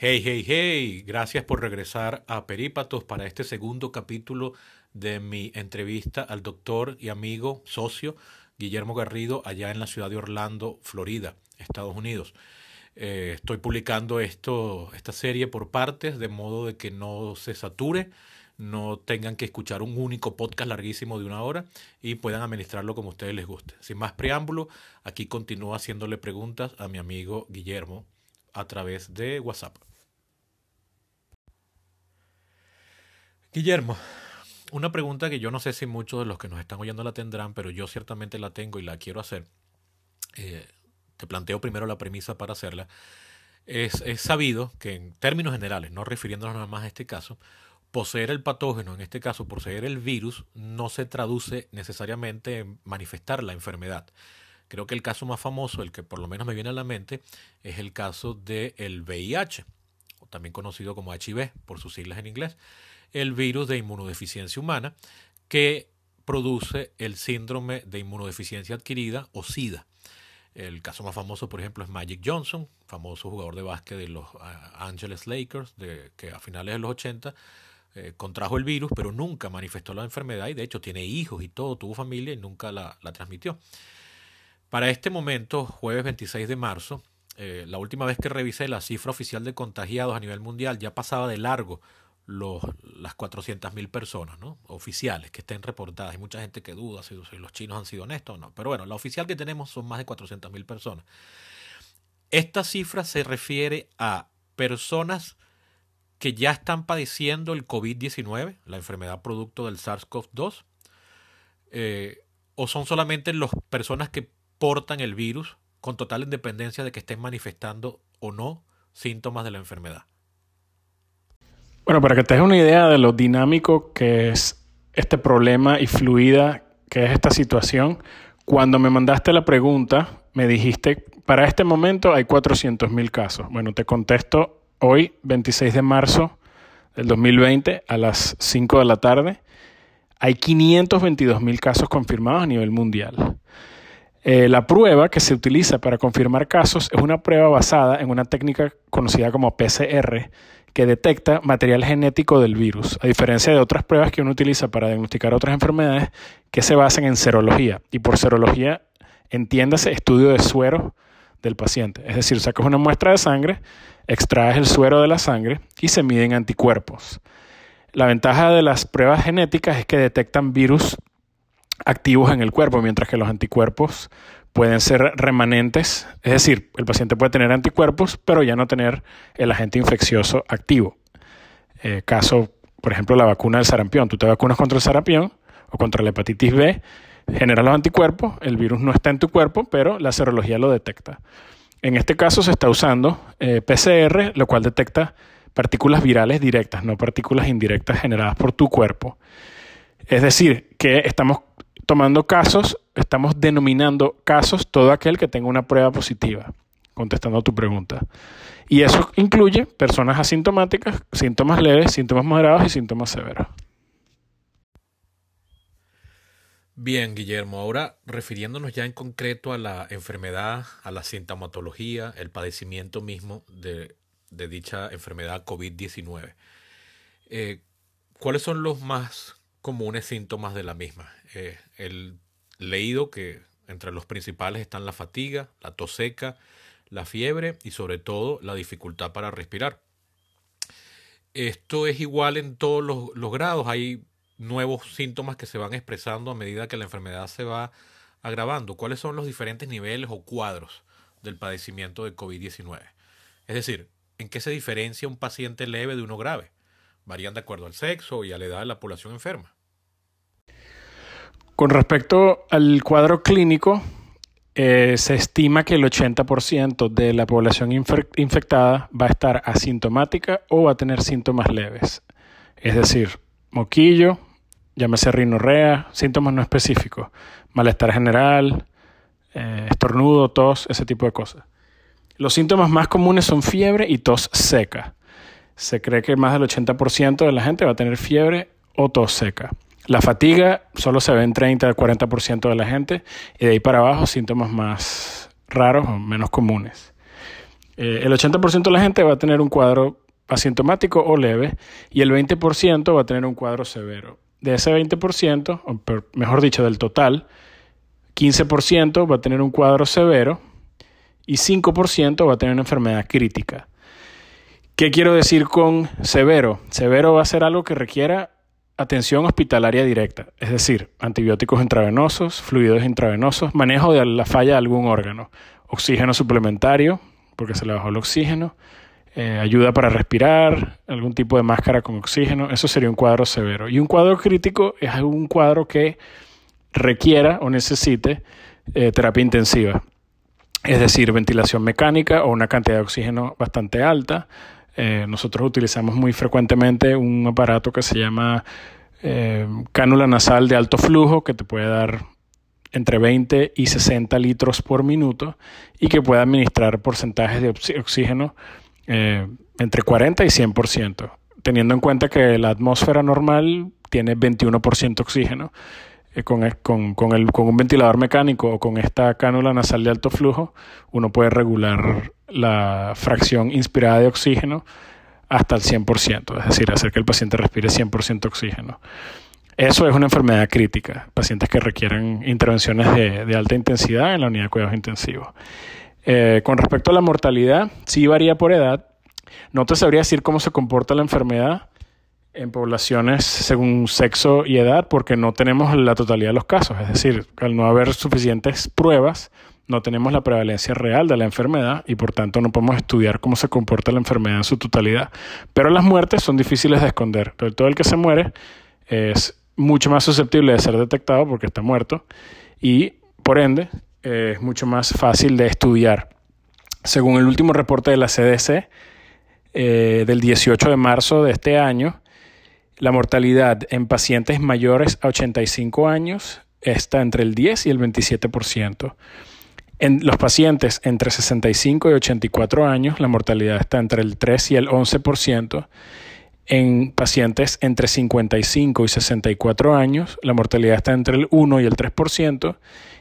Hey, hey, hey, gracias por regresar a Perípatos para este segundo capítulo de mi entrevista al doctor y amigo, socio Guillermo Garrido, allá en la ciudad de Orlando, Florida, Estados Unidos. Eh, estoy publicando esto, esta serie por partes, de modo de que no se sature, no tengan que escuchar un único podcast larguísimo de una hora y puedan administrarlo como a ustedes les guste. Sin más preámbulo, aquí continúo haciéndole preguntas a mi amigo Guillermo a través de WhatsApp. Guillermo, una pregunta que yo no sé si muchos de los que nos están oyendo la tendrán, pero yo ciertamente la tengo y la quiero hacer. Eh, te planteo primero la premisa para hacerla. Es, sabido que en términos generales, no refiriéndonos nada más a este caso, poseer el patógeno, en este caso poseer el virus, no se traduce necesariamente en manifestar la enfermedad. Creo que el caso más famoso, el que por lo menos me viene a la mente, es el caso del VIH, o también conocido como HIV por sus siglas en inglés el virus de inmunodeficiencia humana que produce el síndrome de inmunodeficiencia adquirida o SIDA. El caso más famoso, por ejemplo, es Magic Johnson, famoso jugador de básquet de los ah, Angeles Lakers, de, que a finales de los 80 eh, contrajo el virus, pero nunca manifestó la enfermedad y de hecho tiene hijos y todo, tuvo familia y nunca la, transmitió. Para este momento, jueves 26 de marzo, eh, la última vez que revisé la cifra oficial de contagiados a nivel mundial ya pasaba de largo los, las 400.000 personas ¿no? oficiales que estén reportadas. Hay mucha gente que duda si, los chinos han sido honestos o no. Pero bueno, la oficial que tenemos son más de 400.000 personas. Esta cifra se refiere a personas que ya están padeciendo el COVID-19, la enfermedad producto del SARS-CoV-2, eh, o son solamente las personas que portan el virus con total independencia de que estén manifestando o no síntomas de la enfermedad. Bueno, para que te des una idea de lo dinámico que es este problema y fluida que es esta situación, cuando me mandaste la pregunta, me dijiste, para este momento hay 400.000 casos. Bueno, te contesto hoy, 26 de marzo del 2020, a las 5 de la tarde, hay 522.000 casos confirmados a nivel mundial. Eh, la prueba que se utiliza para confirmar casos es una prueba basada en una técnica conocida como PCR, que detecta material genético del virus, a diferencia de otras pruebas que uno utiliza para diagnosticar otras enfermedades que se basan en serología. Y por serología, entiéndase estudio de suero del paciente. Es decir, sacas una muestra de sangre, extraes el suero de la sangre y se miden anticuerpos. La ventaja de las pruebas genéticas es que detectan virus activos en el cuerpo, mientras que los anticuerpos pueden ser remanentes, es decir, el paciente puede tener anticuerpos, pero ya no tener el agente infeccioso activo. Eh, caso, por ejemplo, la vacuna del sarampión. Tú te vacunas contra el sarampión o contra la hepatitis B, genera los anticuerpos, el virus no está en tu cuerpo, pero la serología lo detecta. En este caso se está usando eh, PCR, lo cual detecta partículas virales directas, no partículas indirectas generadas por tu cuerpo. Es decir, que estamos tomando casos, estamos denominando casos todo aquel que tenga una prueba positiva, contestando a tu pregunta. Y eso incluye personas asintomáticas, síntomas leves, síntomas moderados y síntomas severos. Bien, Guillermo, ahora refiriéndonos ya en concreto a la enfermedad, a la sintomatología, el padecimiento mismo de, dicha enfermedad COVID-19. Eh, ¿Cuáles son los más comunes síntomas de la misma? Eh, el leído que entre los principales están la fatiga, la tos seca, la fiebre y sobre todo la dificultad para respirar. Esto es igual en todos los, los, grados. Hay nuevos síntomas que se van expresando a medida que la enfermedad se va agravando. ¿Cuáles son los diferentes niveles o cuadros del padecimiento de COVID-19? Es decir, ¿en qué se diferencia un paciente leve de uno grave? Varían de acuerdo al sexo y a la edad de la población enferma. Con respecto al cuadro clínico, eh, se estima que el 80% de la población infectada va a estar asintomática o va a tener síntomas leves. Es decir, moquillo, llámese rinorrea, síntomas no específicos, malestar general, eh, estornudo, tos, ese tipo de cosas. Los síntomas más comunes son fiebre y tos seca. Se cree que más del 80% de la gente va a tener fiebre o tos seca. La fatiga solo se ve en 30 al 40% de la gente y de ahí para abajo síntomas más raros o menos comunes. Eh, el 80% de la gente va a tener un cuadro asintomático o leve y el 20% va a tener un cuadro severo. De ese 20%, o mejor dicho, del total, 15% va a tener un cuadro severo y 5% va a tener una enfermedad crítica. ¿Qué quiero decir con severo? Severo va a ser algo que requiera atención hospitalaria directa, es decir, antibióticos intravenosos, fluidos intravenosos, manejo de la falla de algún órgano, oxígeno suplementario, porque se le bajó el oxígeno, eh, ayuda para respirar, algún tipo de máscara con oxígeno, eso sería un cuadro severo. Y un cuadro crítico es un cuadro que requiera o necesite eh, terapia intensiva, es decir, ventilación mecánica o una cantidad de oxígeno bastante alta, eh, nosotros utilizamos muy frecuentemente un aparato que se llama eh, cánula nasal de alto flujo, que te puede dar entre 20 y 60 litros por minuto y que puede administrar porcentajes de oxígeno eh, entre 40 y 100%, teniendo en cuenta que la atmósfera normal tiene 21% oxígeno. Con, con, con, el, con un ventilador mecánico o con esta cánula nasal de alto flujo, uno puede regular la fracción inspirada de oxígeno hasta el 100%, es decir, hacer que el paciente respire 100% oxígeno. Eso es una enfermedad crítica, pacientes que requieren intervenciones de, alta intensidad en la unidad de cuidados intensivos. Eh, con respecto a la mortalidad, sí varía por edad. No te sabría decir cómo se comporta la enfermedad en poblaciones según sexo y edad, porque no tenemos la totalidad de los casos. Es decir, al no haber suficientes pruebas, no tenemos la prevalencia real de la enfermedad y por tanto no podemos estudiar cómo se comporta la enfermedad en su totalidad. Pero las muertes son difíciles de esconder. Todo el que se muere es mucho más susceptible de ser detectado porque está muerto y por ende es mucho más fácil de estudiar. Según el último reporte de la CDC eh, del 18 de marzo de este año, la mortalidad en pacientes mayores a 85 años está entre el 10 y el 27%. En los pacientes entre 65 y 84 años, la mortalidad está entre el 3 y el 11%. En pacientes entre 55 y 64 años, la mortalidad está entre el 1 y el 3%.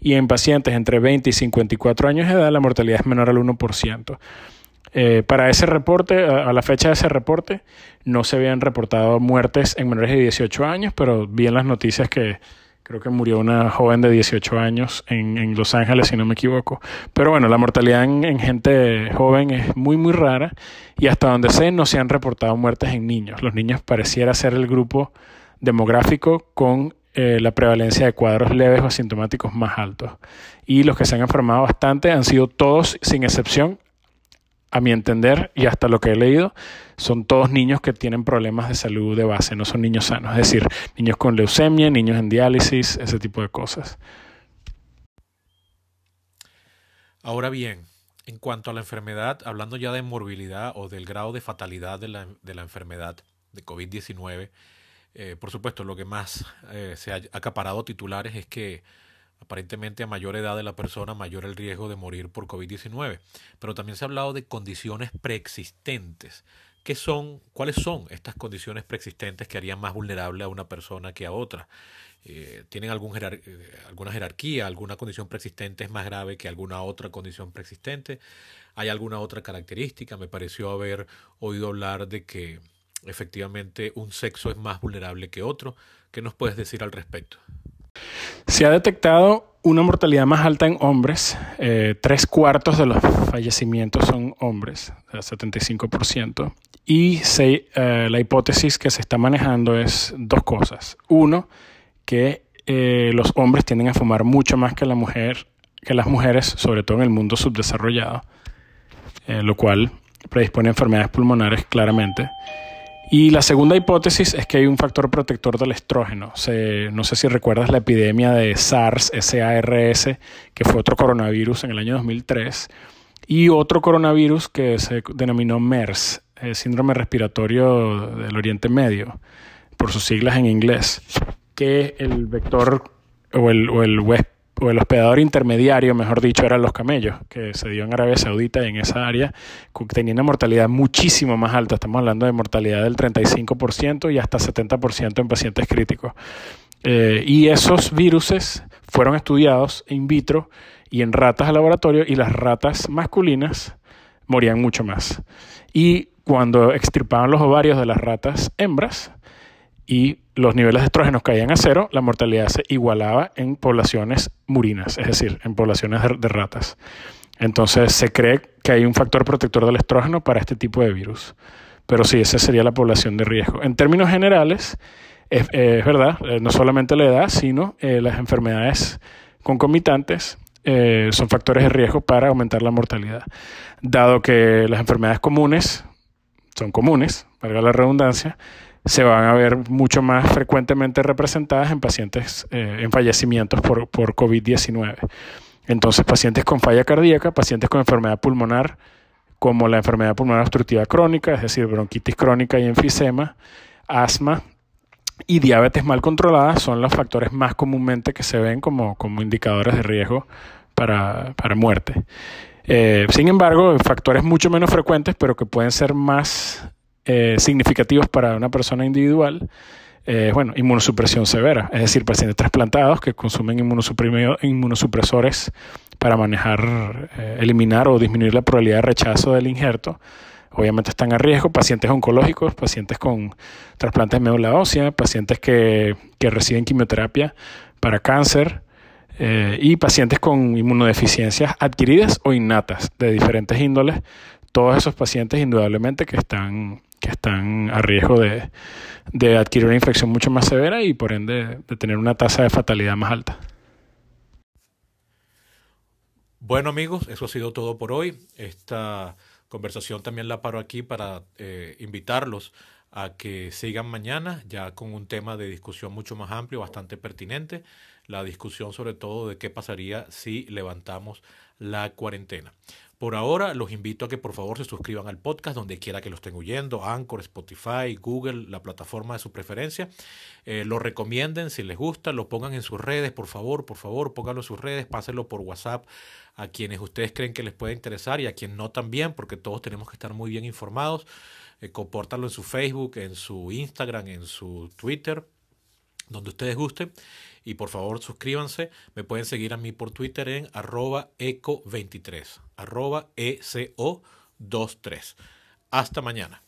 Y en pacientes entre 20 y 54 años de edad, la mortalidad es menor al 1%. Eh, para ese reporte, a, la fecha de ese reporte, no se habían reportado muertes en menores de 18 años, pero vi en las noticias que Creo que murió una joven de 18 años en, Los Ángeles, si no me equivoco. Pero bueno, la mortalidad en, gente joven es muy, muy rara y hasta donde sé no se han reportado muertes en niños. Los niños pareciera ser el grupo demográfico con eh, la prevalencia de cuadros leves o asintomáticos más altos. Y los que se han enfermado bastante han sido todos, sin excepción, a mi entender y hasta lo que he leído, son todos niños que tienen problemas de salud de base, no son niños sanos, es decir, niños con leucemia, niños en diálisis, ese tipo de cosas. Ahora bien, en cuanto a la enfermedad, hablando ya de morbilidad o del grado de fatalidad de la, enfermedad de COVID-19, eh, por supuesto, lo que más eh, se ha acaparado titulares es que Aparentemente a mayor edad de la persona, mayor el riesgo de morir por COVID-19. Pero también se ha hablado de condiciones preexistentes. ¿Qué son, ¿Cuáles son estas condiciones preexistentes que harían más vulnerable a una persona que a otra? Eh, ¿Tienen eh, alguna jerarquía? ¿Alguna condición preexistente es más grave que alguna otra condición preexistente? ¿Hay alguna otra característica? Me pareció haber oído hablar de que efectivamente un sexo es más vulnerable que otro. ¿Qué nos puedes decir al respecto? Se ha detectado una mortalidad más alta en hombres. Eh, tres cuartos de los fallecimientos son hombres, el 75%. Y eh, la hipótesis que se está manejando es dos cosas. Uno, que eh, los hombres tienden a fumar mucho más que, que las mujeres, sobre todo en el mundo subdesarrollado, lo cual predispone a enfermedades pulmonares claramente. Y la segunda hipótesis es que hay un factor protector del estrógeno. no sé si recuerdas la epidemia de SARS, SARS, que fue otro coronavirus en el año 2003, y otro coronavirus que se denominó MERS, el síndrome respiratorio del Oriente Medio, por sus siglas en inglés, que el vector o el, o el o el hospedador intermediario, mejor dicho, eran los camellos, que se dio en Arabia Saudita y en esa área, tenían una mortalidad muchísimo más alta. Estamos hablando de mortalidad del 35% y hasta 70% en pacientes críticos. Eh, y esos virus fueron estudiados in vitro y en ratas de laboratorio y las ratas masculinas morían mucho más. Y cuando extirpaban los ovarios de las ratas hembras y los niveles de estrógenos caían a cero, la mortalidad se igualaba en poblaciones murinas, es decir, en poblaciones de, ratas. Entonces se cree que hay un factor protector del estrógeno para este tipo de virus. Pero sí, esa sería la población de riesgo. En términos generales, es, verdad, eh, no solamente la edad, sino eh, las enfermedades concomitantes eh, son factores de riesgo para aumentar la mortalidad. Dado que las enfermedades comunes son comunes, valga la redundancia, se van a ver mucho más frecuentemente representadas en pacientes en fallecimientos por, por COVID-19. Entonces, pacientes con falla cardíaca, pacientes con enfermedad pulmonar, como la enfermedad pulmonar obstructiva crónica, es decir, bronquitis crónica y enfisema, asma y diabetes mal controlada son los factores más comúnmente que se ven como, como indicadores de riesgo para, muerte. Eh, sin embargo, factores mucho menos frecuentes, pero que pueden ser más eh, significativos para una persona individual, eh, bueno, inmunosupresión severa, es decir, pacientes trasplantados que consumen inmunosupresores para manejar, eh, eliminar o disminuir la probabilidad de rechazo del injerto. Obviamente están a riesgo pacientes oncológicos, pacientes con trasplantes de médula ósea, pacientes que, reciben quimioterapia para cáncer y pacientes con inmunodeficiencias adquiridas o innatas de diferentes índoles. Todos esos pacientes indudablemente que están, que están a riesgo de, de adquirir una infección mucho más severa y por ende de tener una tasa de fatalidad más alta. Bueno amigos, eso ha sido todo por hoy. Esta conversación también la paro aquí para eh, invitarlos a que sigan mañana ya con un tema de discusión mucho más amplio, bastante pertinente, la discusión sobre todo de qué pasaría si levantamos la cuarentena. Por ahora los invito a que por favor se suscriban al podcast donde quiera que lo estén oyendo, Anchor, Spotify, Google, la plataforma de su preferencia. Eh, lo recomienden si les gusta, lo pongan en sus redes, por favor, por favor, pónganlo en sus redes, pásenlo por WhatsApp a quienes ustedes creen que les puede interesar y a quien no también, porque todos tenemos que estar muy bien informados. Eh, en su Facebook, en su Instagram, en su Twitter, donde ustedes gusten. Y por favor suscríbanse. Me pueden seguir a mí por Twitter en arroba eco23, arroba ECO23. Hasta mañana.